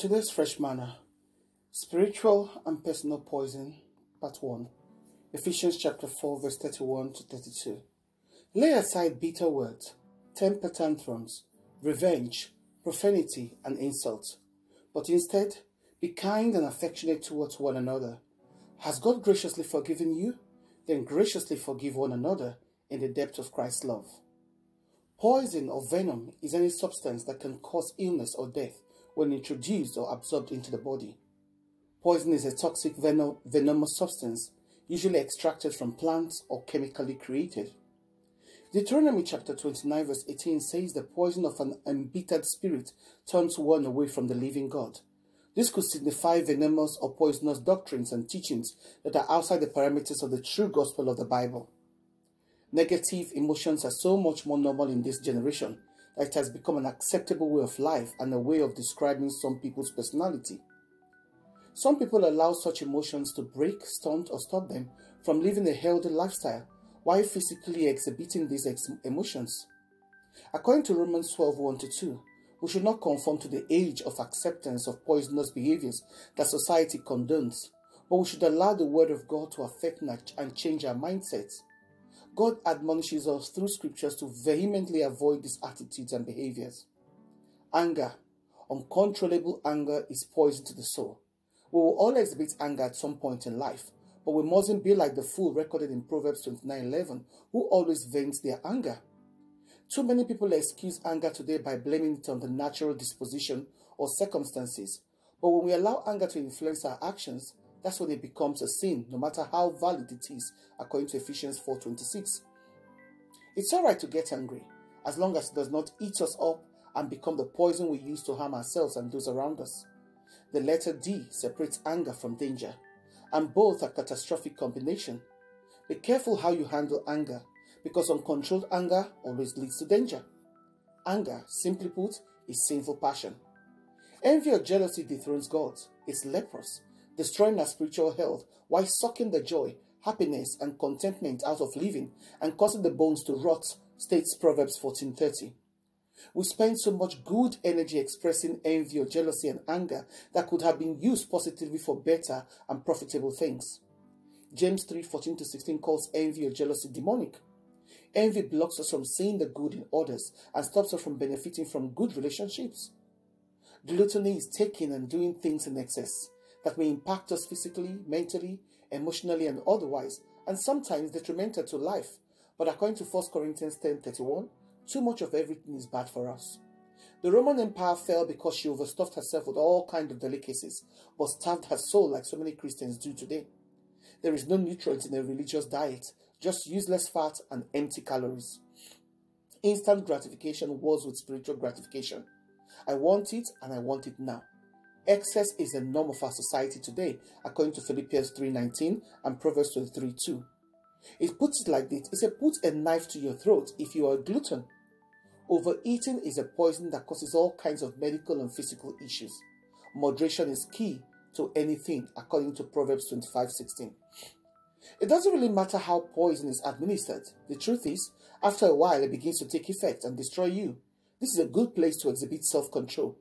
Today's fresh manna spiritual and personal poison, part 1. Ephesians chapter 4, verse 31 to 32. Lay aside bitter words, temper tantrums, revenge, profanity, and insult, but instead be kind and affectionate towards one another. Has God graciously forgiven you? Then graciously forgive one another in the depth of Christ's love. Poison or venom is any substance that can cause illness or death when introduced or absorbed into the body. Poison is a toxic venom, venomous substance, usually extracted from plants or chemically created. Deuteronomy chapter 29 verse 18 says the poison of an embittered spirit turns one away from the living God. This could signify venomous or poisonous doctrines and teachings that are outside the parameters of the true gospel of the Bible. Negative emotions are so much more normal in this generation that it has become an acceptable way of life and a way of describing some people's personality. Some people allow such emotions to break, stunt, or stop them from living a healthy lifestyle while physically exhibiting these ex- emotions. According to Romans 12 1 2, we should not conform to the age of acceptance of poisonous behaviors that society condones, but we should allow the Word of God to affect and change our mindsets. God admonishes us through scriptures to vehemently avoid these attitudes and behaviors. Anger, uncontrollable anger, is poison to the soul. We will all exhibit anger at some point in life, but we mustn't be like the fool recorded in Proverbs 29:11, who always vents their anger. Too many people excuse anger today by blaming it on the natural disposition or circumstances. But when we allow anger to influence our actions, that's when it becomes a sin, no matter how valid it is, according to Ephesians 4:26. It's alright to get angry, as long as it does not eat us up and become the poison we use to harm ourselves and those around us. The letter D separates anger from danger, and both are catastrophic combination. Be careful how you handle anger, because uncontrolled anger always leads to danger. Anger, simply put, is sinful passion. Envy or jealousy dethrones God. It's leprous destroying our spiritual health while sucking the joy, happiness, and contentment out of living and causing the bones to rot, states Proverbs 14:30. We spend so much good energy expressing envy or jealousy and anger that could have been used positively for better and profitable things. James 3:14 to 16 calls envy or jealousy demonic. Envy blocks us from seeing the good in others and stops us from benefiting from good relationships. Gluttony is taking and doing things in excess that may impact us physically, mentally, emotionally, and otherwise, and sometimes detrimental to life. But according to 1 Corinthians 10:31, too much of everything is bad for us. The Roman Empire fell because she overstuffed herself with all kinds of delicacies, but starved her soul like so many Christians do today. There is no nutrients in a religious diet, just useless fat and empty calories. Instant gratification was with spiritual gratification. I want it and I want it now. Excess is the norm of our society today, according to Philippians 3.19 and Proverbs 23.2. It puts it like this. It says, put a knife to your throat if you are a glutton. Overeating is a poison that causes all kinds of medical and physical issues. Moderation is key to anything, according to Proverbs 25:16. It doesn't really matter how poison is administered. The truth is, after a while, it begins to take effect and destroy you. This is a good place to exhibit self control.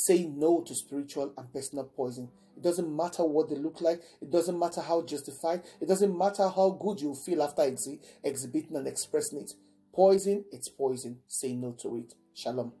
Say no to spiritual and personal poison. It doesn't matter what they look like. It doesn't matter how justified. It doesn't matter how good you feel after ex- exhibiting and expressing it. Poison, it's poison. Say no to it. Shalom.